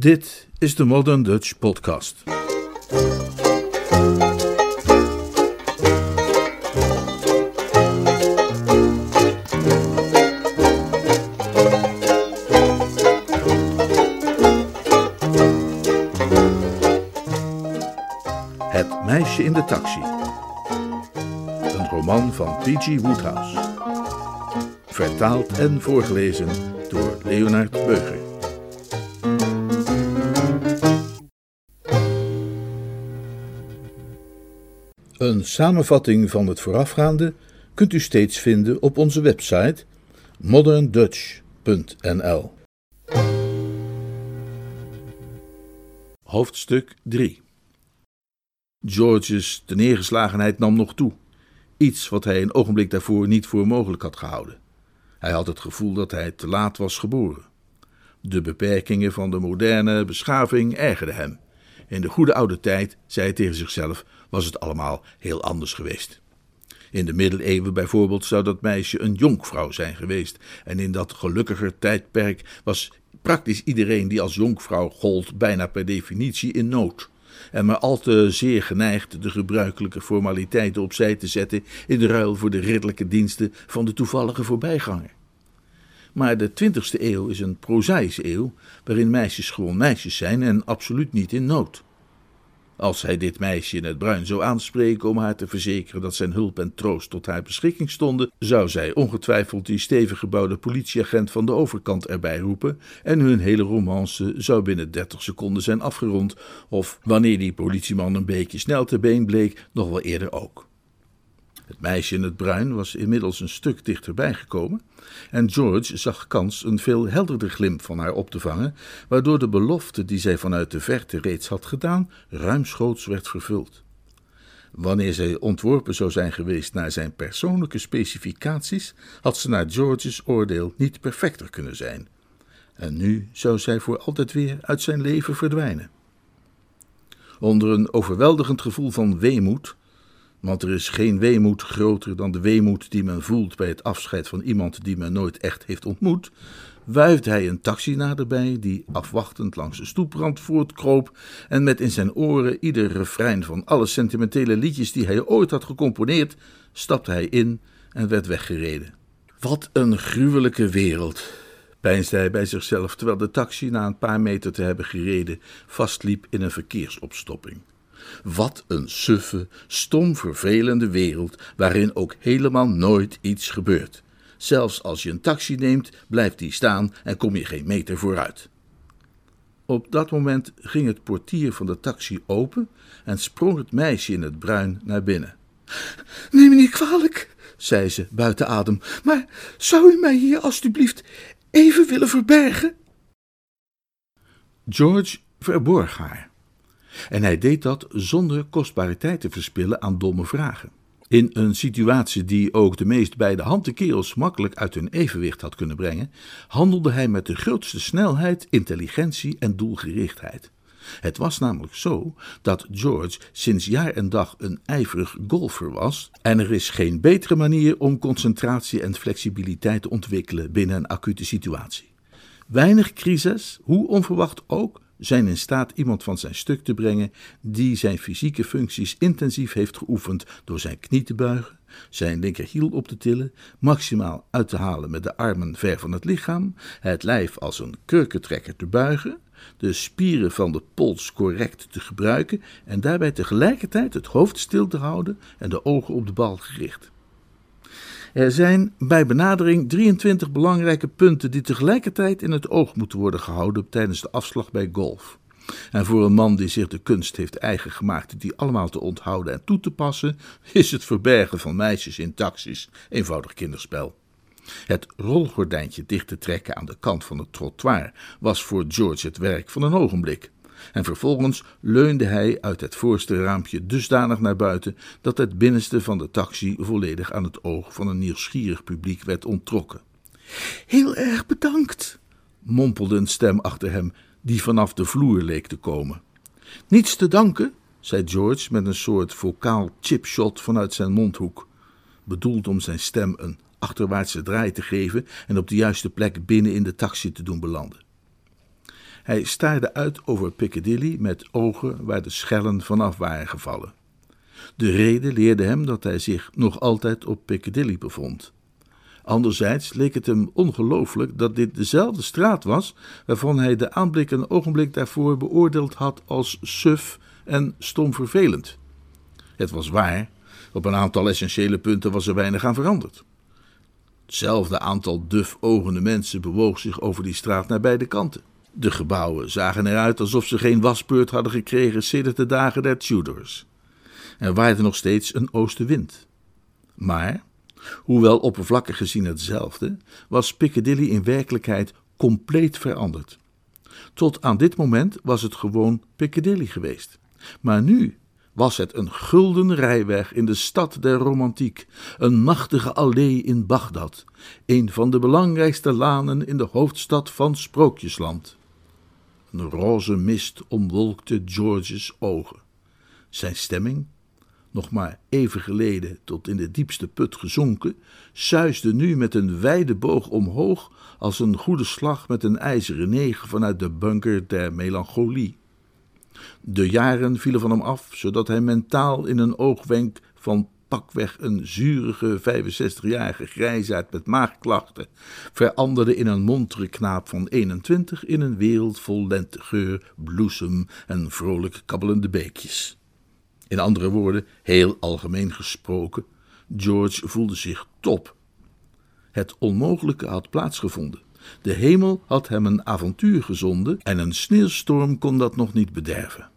Dit is de Modern Dutch Podcast. Het meisje in de taxi. Een roman van P.G. Woodhouse. Vertaald en voorgelezen door Leonard Beuger. Samenvatting van het voorafgaande kunt u steeds vinden op onze website moderndutch.nl. Hoofdstuk 3 George's neergeslagenheid nam nog toe. Iets wat hij een ogenblik daarvoor niet voor mogelijk had gehouden. Hij had het gevoel dat hij te laat was geboren. De beperkingen van de moderne beschaving ergerden hem. In de goede oude tijd, zei hij tegen zichzelf, was het allemaal heel anders geweest. In de middeleeuwen bijvoorbeeld zou dat meisje een jonkvrouw zijn geweest, en in dat gelukkiger tijdperk was praktisch iedereen die als jonkvrouw gold bijna per definitie in nood en maar al te zeer geneigd de gebruikelijke formaliteiten opzij te zetten in de ruil voor de ridderlijke diensten van de toevallige voorbijganger. Maar de twintigste eeuw is een prozaïsche eeuw, waarin meisjes gewoon meisjes zijn en absoluut niet in nood. Als hij dit meisje in het bruin zou aanspreken om haar te verzekeren dat zijn hulp en troost tot haar beschikking stonden, zou zij ongetwijfeld die stevig gebouwde politieagent van de overkant erbij roepen en hun hele romance zou binnen dertig seconden zijn afgerond, of wanneer die politieman een beetje snel te been bleek, nog wel eerder ook. Het meisje in het bruin was inmiddels een stuk dichterbij gekomen en George zag kans een veel helderder glimp van haar op te vangen, waardoor de belofte die zij vanuit de verte reeds had gedaan, ruimschoots werd vervuld. Wanneer zij ontworpen zou zijn geweest naar zijn persoonlijke specificaties, had ze naar George's oordeel niet perfecter kunnen zijn. En nu zou zij voor altijd weer uit zijn leven verdwijnen. Onder een overweldigend gevoel van weemoed want er is geen weemoed groter dan de weemoed die men voelt bij het afscheid van iemand die men nooit echt heeft ontmoet, wuift hij een taxi naderbij die afwachtend langs de stoeprand voortkroop en met in zijn oren ieder refrein van alle sentimentele liedjes die hij ooit had gecomponeerd, stapte hij in en werd weggereden. Wat een gruwelijke wereld, peinsde hij bij zichzelf terwijl de taxi na een paar meter te hebben gereden vastliep in een verkeersopstopping. Wat een suffe, stom vervelende wereld waarin ook helemaal nooit iets gebeurt. Zelfs als je een taxi neemt, blijft die staan en kom je geen meter vooruit. Op dat moment ging het portier van de taxi open en sprong het meisje in het bruin naar binnen. Neem me niet kwalijk, zei ze buiten adem, maar zou u mij hier alstublieft even willen verbergen? George verborg haar. En hij deed dat zonder kostbare tijd te verspillen aan domme vragen. In een situatie die ook de meest bij de hand kerels makkelijk uit hun evenwicht had kunnen brengen, handelde hij met de grootste snelheid, intelligentie en doelgerichtheid. Het was namelijk zo dat George sinds jaar en dag een ijverig golfer was, en er is geen betere manier om concentratie en flexibiliteit te ontwikkelen binnen een acute situatie. Weinig crises, hoe onverwacht ook, zijn in staat iemand van zijn stuk te brengen die zijn fysieke functies intensief heeft geoefend door zijn knie te buigen, zijn linkerhiel op te tillen, maximaal uit te halen met de armen ver van het lichaam, het lijf als een kurkentrekker te buigen, de spieren van de pols correct te gebruiken en daarbij tegelijkertijd het hoofd stil te houden en de ogen op de bal gericht. Er zijn bij benadering 23 belangrijke punten die tegelijkertijd in het oog moeten worden gehouden tijdens de afslag bij golf. En voor een man die zich de kunst heeft eigen gemaakt die allemaal te onthouden en toe te passen, is het verbergen van meisjes in taxis eenvoudig kinderspel. Het rolgordijntje dicht te trekken aan de kant van het trottoir was voor George het werk van een ogenblik en vervolgens leunde hij uit het voorste raampje dusdanig naar buiten dat het binnenste van de taxi volledig aan het oog van een nieuwsgierig publiek werd onttrokken. Heel erg bedankt, mompelde een stem achter hem, die vanaf de vloer leek te komen. Niets te danken, zei George met een soort vocaal chipshot vanuit zijn mondhoek, bedoeld om zijn stem een achterwaartse draai te geven en op de juiste plek binnen in de taxi te doen belanden. Hij staarde uit over Piccadilly met ogen waar de schellen vanaf waren gevallen. De reden leerde hem dat hij zich nog altijd op Piccadilly bevond. Anderzijds leek het hem ongelooflijk dat dit dezelfde straat was waarvan hij de aanblik een ogenblik daarvoor beoordeeld had als suf en stomvervelend. Het was waar, op een aantal essentiële punten was er weinig aan veranderd. Hetzelfde aantal duf ogende mensen bewoog zich over die straat naar beide kanten. De gebouwen zagen eruit alsof ze geen wasbeurt hadden gekregen sinds de dagen der Tudors. Er waaide nog steeds een oostenwind. Maar, hoewel oppervlakkig gezien hetzelfde, was Piccadilly in werkelijkheid compleet veranderd. Tot aan dit moment was het gewoon Piccadilly geweest. Maar nu was het een gulden rijweg in de stad der romantiek, een machtige allee in Bagdad, een van de belangrijkste lanen in de hoofdstad van Sprookjesland. Een roze mist omwolkte George's ogen. Zijn stemming, nog maar even geleden tot in de diepste put gezonken, suisde nu met een wijde boog omhoog als een goede slag met een ijzeren negen vanuit de bunker der melancholie. De jaren vielen van hem af, zodat hij mentaal in een oogwenk van pakweg een zurige 65-jarige grijsaard met maagklachten veranderde in een montere knaap van 21 in een wereld vol lentegeur, bloesem en vrolijk kabbelende beekjes. In andere woorden, heel algemeen gesproken, George voelde zich top. Het onmogelijke had plaatsgevonden. De hemel had hem een avontuur gezonden en een sneeuwstorm kon dat nog niet bederven.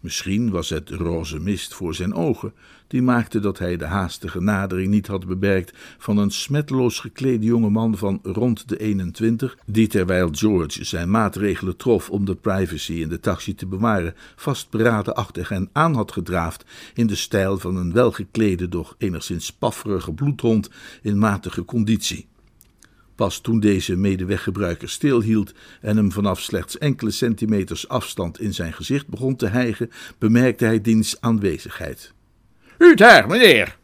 Misschien was het roze mist voor zijn ogen, die maakte dat hij de haastige nadering niet had bemerkt van een smetloos geklede jongeman van rond de 21, die terwijl George zijn maatregelen trof om de privacy in de taxi te bewaren, vastberaden achter hen aan had gedraafd in de stijl van een welgeklede, doch enigszins pafferige bloedhond in matige conditie. Pas toen deze medeweggebruiker stilhield en hem vanaf slechts enkele centimeters afstand in zijn gezicht begon te hijgen, bemerkte hij diens aanwezigheid. U daar, meneer,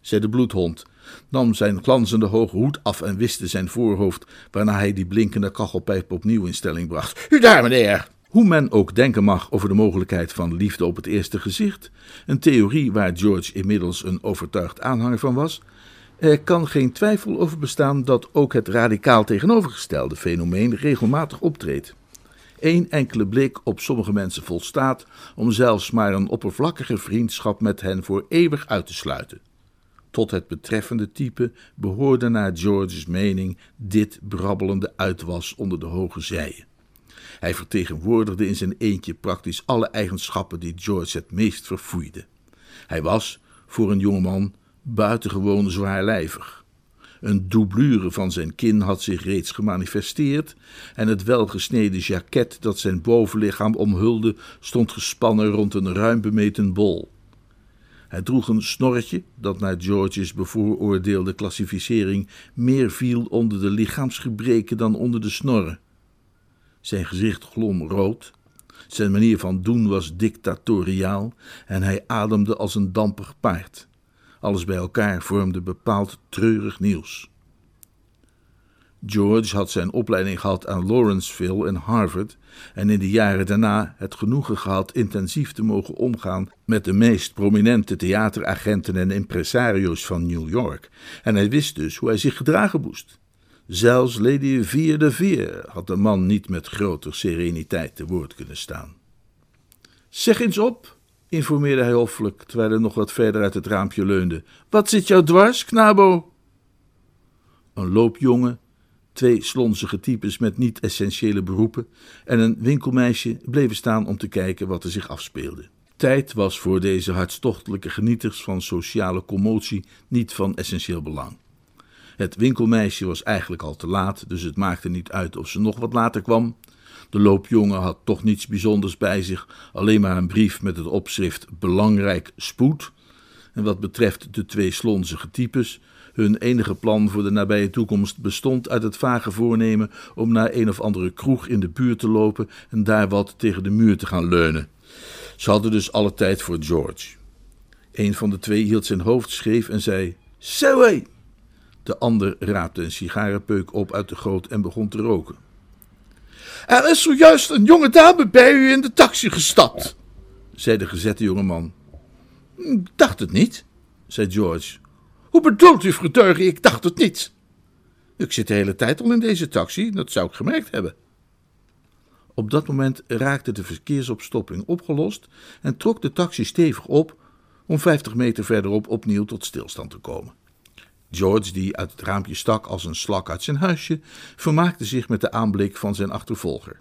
zei de bloedhond, nam zijn glanzende hoge hoed af en wiste zijn voorhoofd, waarna hij die blinkende kachelpijp opnieuw in stelling bracht. U daar, meneer. Hoe men ook denken mag over de mogelijkheid van liefde op het eerste gezicht, een theorie waar George inmiddels een overtuigd aanhanger van was, er kan geen twijfel over bestaan dat ook het radicaal tegenovergestelde fenomeen regelmatig optreedt. Eén enkele blik op sommige mensen volstaat om zelfs maar een oppervlakkige vriendschap met hen voor eeuwig uit te sluiten. Tot het betreffende type behoorde naar George's mening dit brabbelende uitwas onder de hoge zijen. Hij vertegenwoordigde in zijn eentje praktisch alle eigenschappen die George het meest verfoeide. Hij was, voor een jongeman, buitengewoon zwaarlijvig. Een doublure van zijn kin had zich reeds gemanifesteerd en het welgesneden jacket dat zijn bovenlichaam omhulde stond gespannen rond een ruim bemeten bol. Hij droeg een snorretje dat naar George's bevooroordeelde klassificering meer viel onder de lichaamsgebreken dan onder de snorren. Zijn gezicht glom rood, zijn manier van doen was dictatoriaal en hij ademde als een dampig paard. Alles bij elkaar vormde bepaald treurig nieuws. George had zijn opleiding gehad aan Lawrenceville en Harvard en in de jaren daarna het genoegen gehad intensief te mogen omgaan met de meest prominente theateragenten en impresario's van New York. En hij wist dus hoe hij zich gedragen moest. Zelfs Lady Vier de Vier had de man niet met groter sereniteit te woord kunnen staan. Zeg eens op, informeerde hij hoffelijk, terwijl hij nog wat verder uit het raampje leunde. Wat zit jou dwars, knabo? Een loopjongen, twee slonzige types met niet-essentiële beroepen en een winkelmeisje bleven staan om te kijken wat er zich afspeelde. Tijd was voor deze hartstochtelijke genieters van sociale commotie niet van essentieel belang. Het winkelmeisje was eigenlijk al te laat, dus het maakte niet uit of ze nog wat later kwam. De loopjongen had toch niets bijzonders bij zich, alleen maar een brief met het opschrift Belangrijk spoed. En wat betreft de twee slonzige types, hun enige plan voor de nabije toekomst bestond uit het vage voornemen om naar een of andere kroeg in de buurt te lopen en daar wat tegen de muur te gaan leunen. Ze hadden dus alle tijd voor George. Een van de twee hield zijn hoofd scheef en zei: Zo De ander raapte een sigarenpeuk op uit de goot en begon te roken. Er is zojuist een jonge dame bij u in de taxi gestapt, zei de gezette jongeman. Ik dacht het niet, zei George. Hoe bedoelt u, verteugen? Ik dacht het niet. Ik zit de hele tijd al in deze taxi, dat zou ik gemerkt hebben. Op dat moment raakte de verkeersopstopping opgelost en trok de taxi stevig op om 50 meter verderop opnieuw tot stilstand te komen. George, die uit het raampje stak als een slak uit zijn huisje, vermaakte zich met de aanblik van zijn achtervolger.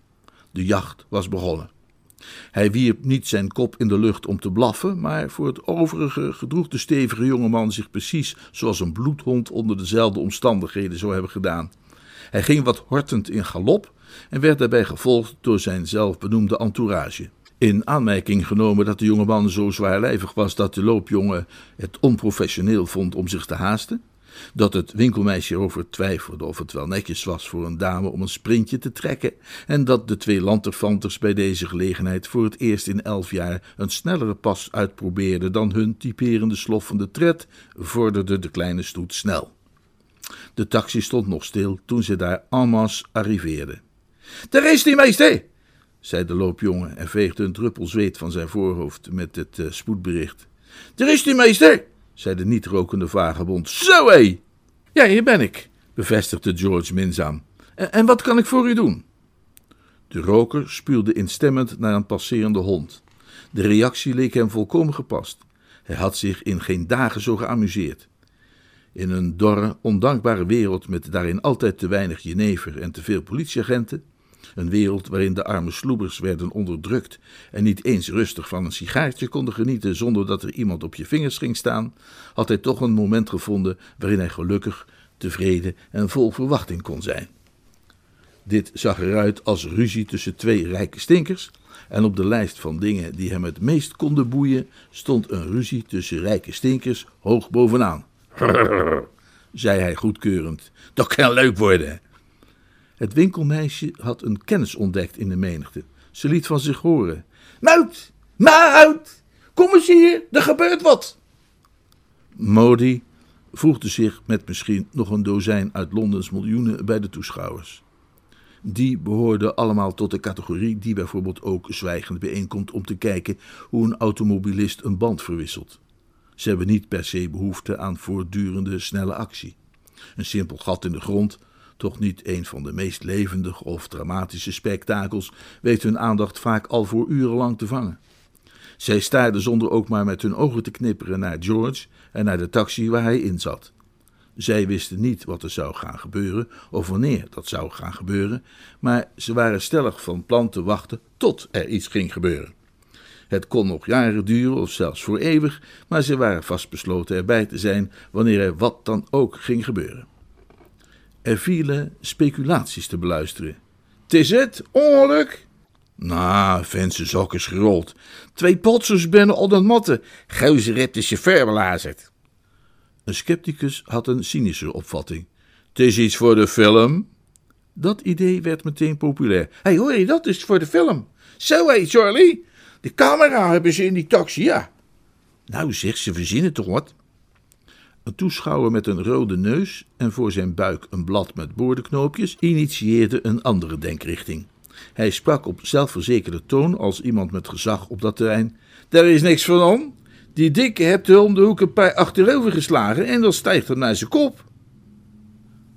De jacht was begonnen. Hij wierp niet zijn kop in de lucht om te blaffen, maar voor het overige gedroeg de stevige jongeman zich precies zoals een bloedhond onder dezelfde omstandigheden zou hebben gedaan. Hij ging wat hortend in galop en werd daarbij gevolgd door zijn zelfbenoemde entourage. In aanmerking genomen dat de jongeman zo zwaarlijvig was dat de loopjongen het onprofessioneel vond om zich te haasten, dat het winkelmeisje erover twijfelde of het wel netjes was voor een dame om een sprintje te trekken, en dat de twee lanterfanters bij deze gelegenheid voor het eerst in elf jaar een snellere pas uitprobeerden dan hun typerende sloffende tred, vorderde de kleine stoet snel. De taxi stond nog stil toen ze daar en masse arriveerden. Daar is die meester, zei de loopjongen en veegde een druppel zweet van zijn voorhoofd met het uh, spoedbericht. Daar is die meester, zei de niet rokende vagebond. Zo hé! Ja, hier ben ik, bevestigde George minzaam. En, en wat kan ik voor u doen? De roker spuwde instemmend naar een passerende hond. De reactie leek hem volkomen gepast. Hij had zich in geen dagen zo geamuseerd. In een dorre, ondankbare wereld met daarin altijd te weinig jenever en te veel politieagenten, een wereld waarin de arme sloebers werden onderdrukt en niet eens rustig van een sigaartje konden genieten zonder dat er iemand op je vingers ging staan, had hij toch een moment gevonden waarin hij gelukkig, tevreden en vol verwachting kon zijn. Dit zag eruit als ruzie tussen twee rijke stinkers, en op de lijst van dingen die hem het meest konden boeien stond een ruzie tussen rijke stinkers hoog bovenaan. zei hij goedkeurend. Dat kan leuk worden. Het winkelmeisje had een kennis ontdekt in de menigte. Ze liet van zich horen. Mout, Mout, kom eens hier, er gebeurt wat. Modi voegde zich met misschien nog een dozijn uit Londens miljoenen bij de toeschouwers. Die behoorden allemaal tot de categorie die bijvoorbeeld ook zwijgend bijeenkomt om te kijken hoe een automobilist een band verwisselt. Ze hebben niet per se behoefte aan voortdurende snelle actie. Een simpel gat in de grond, toch niet een van de meest levendige of dramatische spektakels, weet hun aandacht vaak al voor urenlang te vangen. Zij staarden zonder ook maar met hun ogen te knipperen naar George en naar de taxi waar hij in zat. Zij wisten niet wat er zou gaan gebeuren of wanneer dat zou gaan gebeuren, maar ze waren stellig van plan te wachten tot er iets ging gebeuren. Het kon nog jaren duren of zelfs voor eeuwig, maar ze waren vastbesloten erbij te zijn wanneer er wat dan ook ging gebeuren. Er vielen speculaties te beluisteren. Het is het, ongeluk? Nou, Vense zak is gerold. Twee potsers binnen op dat matten. Geuze hebt de chauffeur belazerd. Een scepticus had een cynische opvatting. Het is iets voor de film. Dat idee werd meteen populair. Hey, hoor je, dat is voor de film. Zo hé, Charlie. De camera hebben ze in die taxi, ja. Nou zeg, ze verzinnen toch wat? Een toeschouwer met een rode neus en voor zijn buik een blad met boordenknoopjes initieerde een andere denkrichting. Hij sprak op zelfverzekerde toon als iemand met gezag op dat terrein. Daar is niks van om. Die dikke hebt er om de hoek een paar achterover geslagen en dan stijgt het naar zijn kop.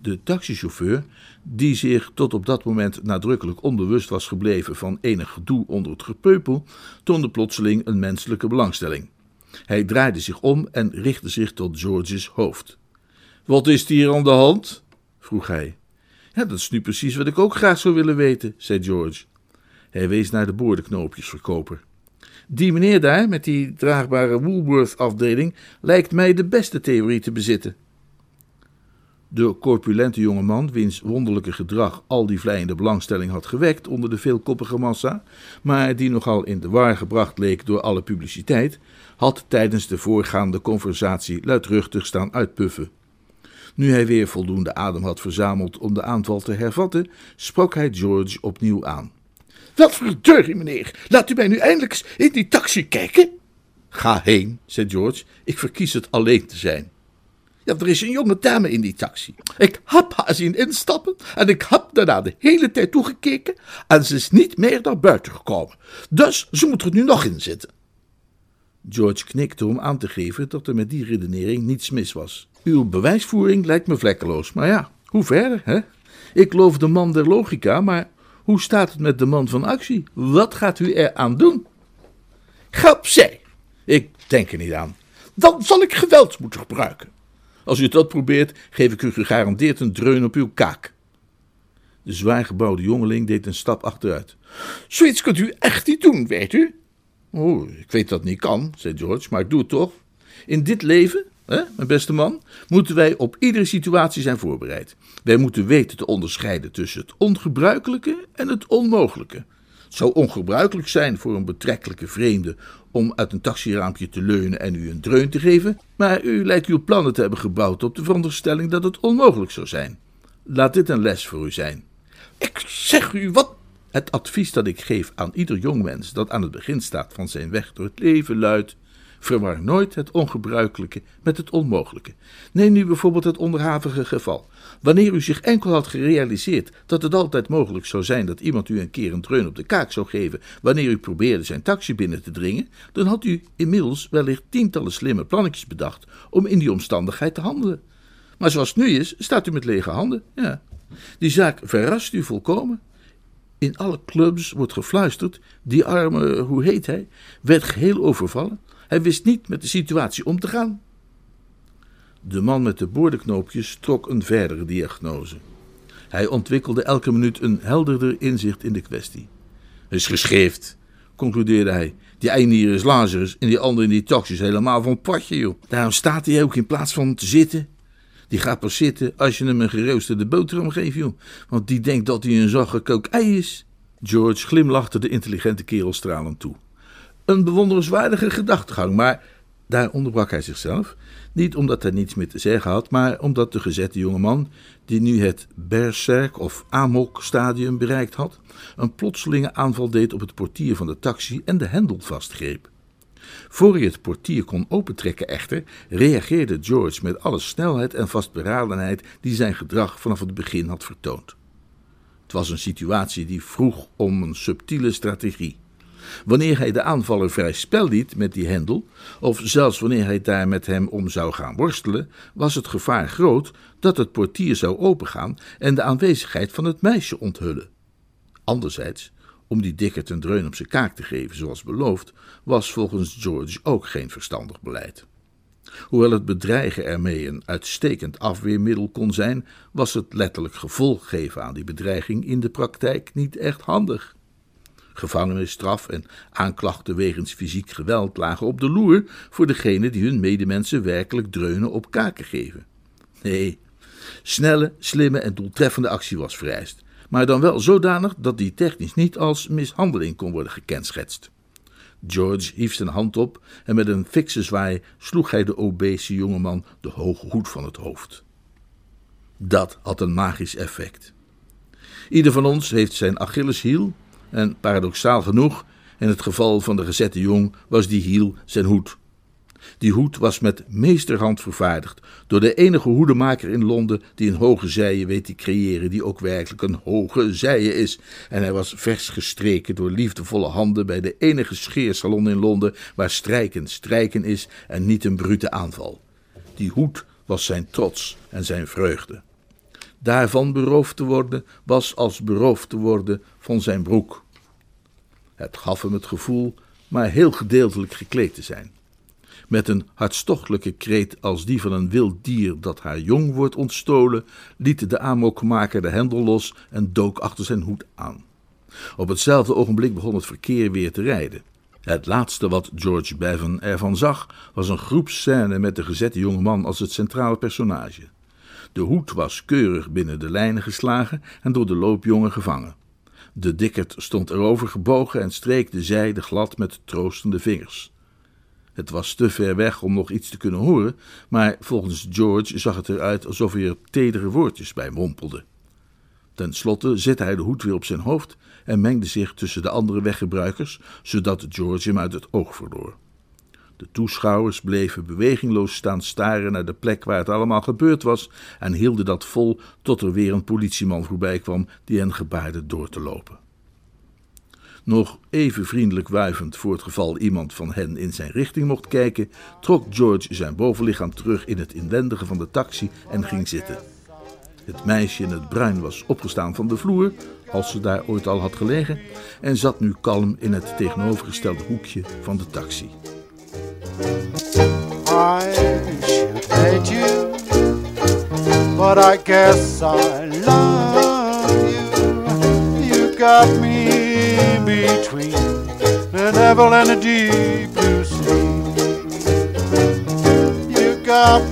De taxichauffeur, die zich tot op dat moment nadrukkelijk onbewust was gebleven van enig gedoe onder het gepeupel, toonde plotseling een menselijke belangstelling. Hij draaide zich om en richtte zich tot George's hoofd. Wat is hier aan de hand? vroeg hij. Ja, dat is nu precies wat ik ook graag zou willen weten, zei George. Hij wees naar de boordenknoopjesverkoper. Die meneer daar, met die draagbare Woolworth-afdeling, lijkt mij de beste theorie te bezitten. De corpulente jongeman, wiens wonderlijke gedrag al die vlijende belangstelling had gewekt onder de veelkoppige massa, maar die nogal in de war gebracht leek door alle publiciteit, had tijdens de voorgaande conversatie luidruchtig staan uitpuffen. Nu hij weer voldoende adem had verzameld om de aanval te hervatten, sprak hij George opnieuw aan. Wat verdorie, meneer, laat u mij nu eindelijk eens in die taxi kijken. Ga heen, zei George, ik verkies het alleen te zijn. Ja, er is een jonge dame in die taxi. Ik heb haar zien instappen en ik heb daarna de hele tijd toegekeken en ze is niet meer naar buiten gekomen. Dus ze moet er nu nog in zitten. George knikte om aan te geven dat er met die redenering niets mis was. Uw bewijsvoering lijkt me vlekkeloos, maar ja, hoe verder, hè? Ik geloof de man der logica, maar hoe staat het met de man van actie? Wat gaat u eraan doen? Ga opzij. Ik denk er niet aan. Dan zal ik geweld moeten gebruiken. Als u dat probeert, geef ik u gegarandeerd een dreun op uw kaak. De zwaargebouwde jongeling deed een stap achteruit. Zoiets kunt u echt niet doen, weet u? Oh, ik weet dat niet kan, zei George, maar ik doe het toch. In dit leven, hè, mijn beste man, moeten wij op iedere situatie zijn voorbereid. Wij moeten weten te onderscheiden tussen het ongebruikelijke en het onmogelijke. Het zou ongebruikelijk zijn voor een betrekkelijke vreemde om uit een taxiraampje te leunen en u een dreun te geven, maar u lijkt uw plannen te hebben gebouwd op de veronderstelling dat het onmogelijk zou zijn. Laat dit een les voor u zijn. Ik zeg u wat. Het advies dat ik geef aan ieder jongmens dat aan het begin staat van zijn weg door het leven luidt: verwar nooit het ongebruikelijke met het onmogelijke. Neem nu bijvoorbeeld het onderhavige geval. Wanneer u zich enkel had gerealiseerd dat het altijd mogelijk zou zijn dat iemand u een keer een dreun op de kaak zou geven wanneer u probeerde zijn taxi binnen te dringen, dan had u inmiddels wellicht tientallen slimme plannetjes bedacht om in die omstandigheid te handelen. Maar zoals het nu is, staat u met lege handen. Ja. Die zaak verrast u volkomen. In alle clubs wordt gefluisterd: die arme, hoe heet hij, werd geheel overvallen. Hij wist niet met de situatie om te gaan. De man met de boordenknoopjes trok een verdere diagnose. Hij ontwikkelde elke minuut een helderder inzicht in de kwestie. Is geschreefd, concludeerde hij. Die ene hier is Lazarus en die andere in die taxi is helemaal van padje, joh. Daarom staat hij ook in plaats van te zitten. Die gaat pas zitten als je hem een geroosterde boterham geeft, joh. Want die denkt dat hij een zacht gekookt ei is. George glimlachte de intelligente kerel stralend toe. Een bewonderenswaardige gedachtegang, maar daar onderbrak hij zichzelf. Niet omdat hij niets meer te zeggen had, maar omdat de gezette jongeman, die nu het berserk of amok stadium bereikt had, een plotselinge aanval deed op het portier van de taxi en de hendel vastgreep. Voor hij het portier kon opentrekken echter, reageerde George met alle snelheid en vastberadenheid die zijn gedrag vanaf het begin had vertoond. Het was een situatie die vroeg om een subtiele strategie. Wanneer hij de aanvaller vrij spel liet met die hendel, of zelfs wanneer hij daar met hem om zou gaan worstelen, was het gevaar groot dat het portier zou opengaan en de aanwezigheid van het meisje onthullen. Anderzijds, om die dikker een dreun op zijn kaak te geven zoals beloofd, was volgens George ook geen verstandig beleid. Hoewel het bedreigen ermee een uitstekend afweermiddel kon zijn, was het letterlijk gevolg geven aan die bedreiging in de praktijk niet echt handig. Gevangenisstraf en aanklachten wegens fysiek geweld lagen op de loer voor degene die hun medemensen werkelijk dreunen op kaken geven. Nee, snelle, slimme en doeltreffende actie was vereist, maar dan wel zodanig dat die technisch niet als mishandeling kon worden gekenschetst. George hief zijn hand op en met een fikse zwaai sloeg hij de obese jongeman de hoge hoed van het hoofd. Dat had een magisch effect. Ieder van ons heeft zijn Achilleshiel, en paradoxaal genoeg, in het geval van de gezette jong, was die hiel zijn hoed. Die hoed was met meesterhand vervaardigd door de enige hoedemaker in Londen die een hoge zijen weet te creëren, die ook werkelijk een hoge zijen is. En hij was vers gestreken door liefdevolle handen bij de enige scheersalon in Londen waar strijken strijken is en niet een brute aanval. Die hoed was zijn trots en zijn vreugde. Daarvan beroofd te worden was als beroofd te worden van zijn broek. Het gaf hem het gevoel maar heel gedeeltelijk gekleed te zijn. Met een hartstochtelijke kreet als die van een wild dier dat haar jong wordt ontstolen, liet de amokmaker de hendel los en dook achter zijn hoed aan. Op hetzelfde ogenblik begon het verkeer weer te rijden. Het laatste wat George Bevan ervan zag, was een groepscène met de gezette jongeman als het centrale personage. De hoed was keurig binnen de lijnen geslagen en door de loopjongen gevangen. De dikkerd stond erover gebogen en streek de zijde glad met troostende vingers. Het was te ver weg om nog iets te kunnen horen, maar volgens George zag het eruit alsof hij er tedere woordjes bij mompelde. Ten slotte zette hij de hoed weer op zijn hoofd en mengde zich tussen de andere weggebruikers, zodat George hem uit het oog verloor. De toeschouwers bleven bewegingloos staan staren naar de plek waar het allemaal gebeurd was en hielden dat vol tot er weer een politieman voorbij kwam die hen gebaarde door te lopen. Nog even vriendelijk wuivend voor het geval iemand van hen in zijn richting mocht kijken, trok George zijn bovenlichaam terug in het inwendige van de taxi en ging zitten. Het meisje in het bruin was opgestaan van de vloer, als ze daar ooit al had gelegen, en zat nu kalm in het tegenovergestelde hoekje van de taxi. I should hate you, but I guess I love you. You got me between the devil and the deep blue sea. You got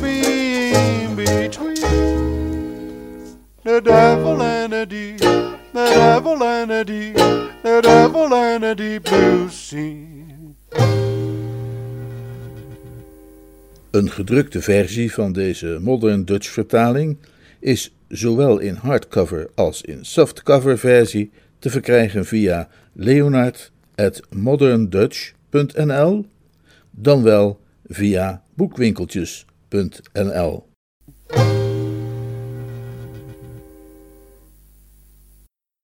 Een gedrukte versie van deze Modern Dutch vertaling is zowel in hardcover als in softcover versie te verkrijgen via leonard.moderndutch.nl dan wel via boekwinkeltjes.nl.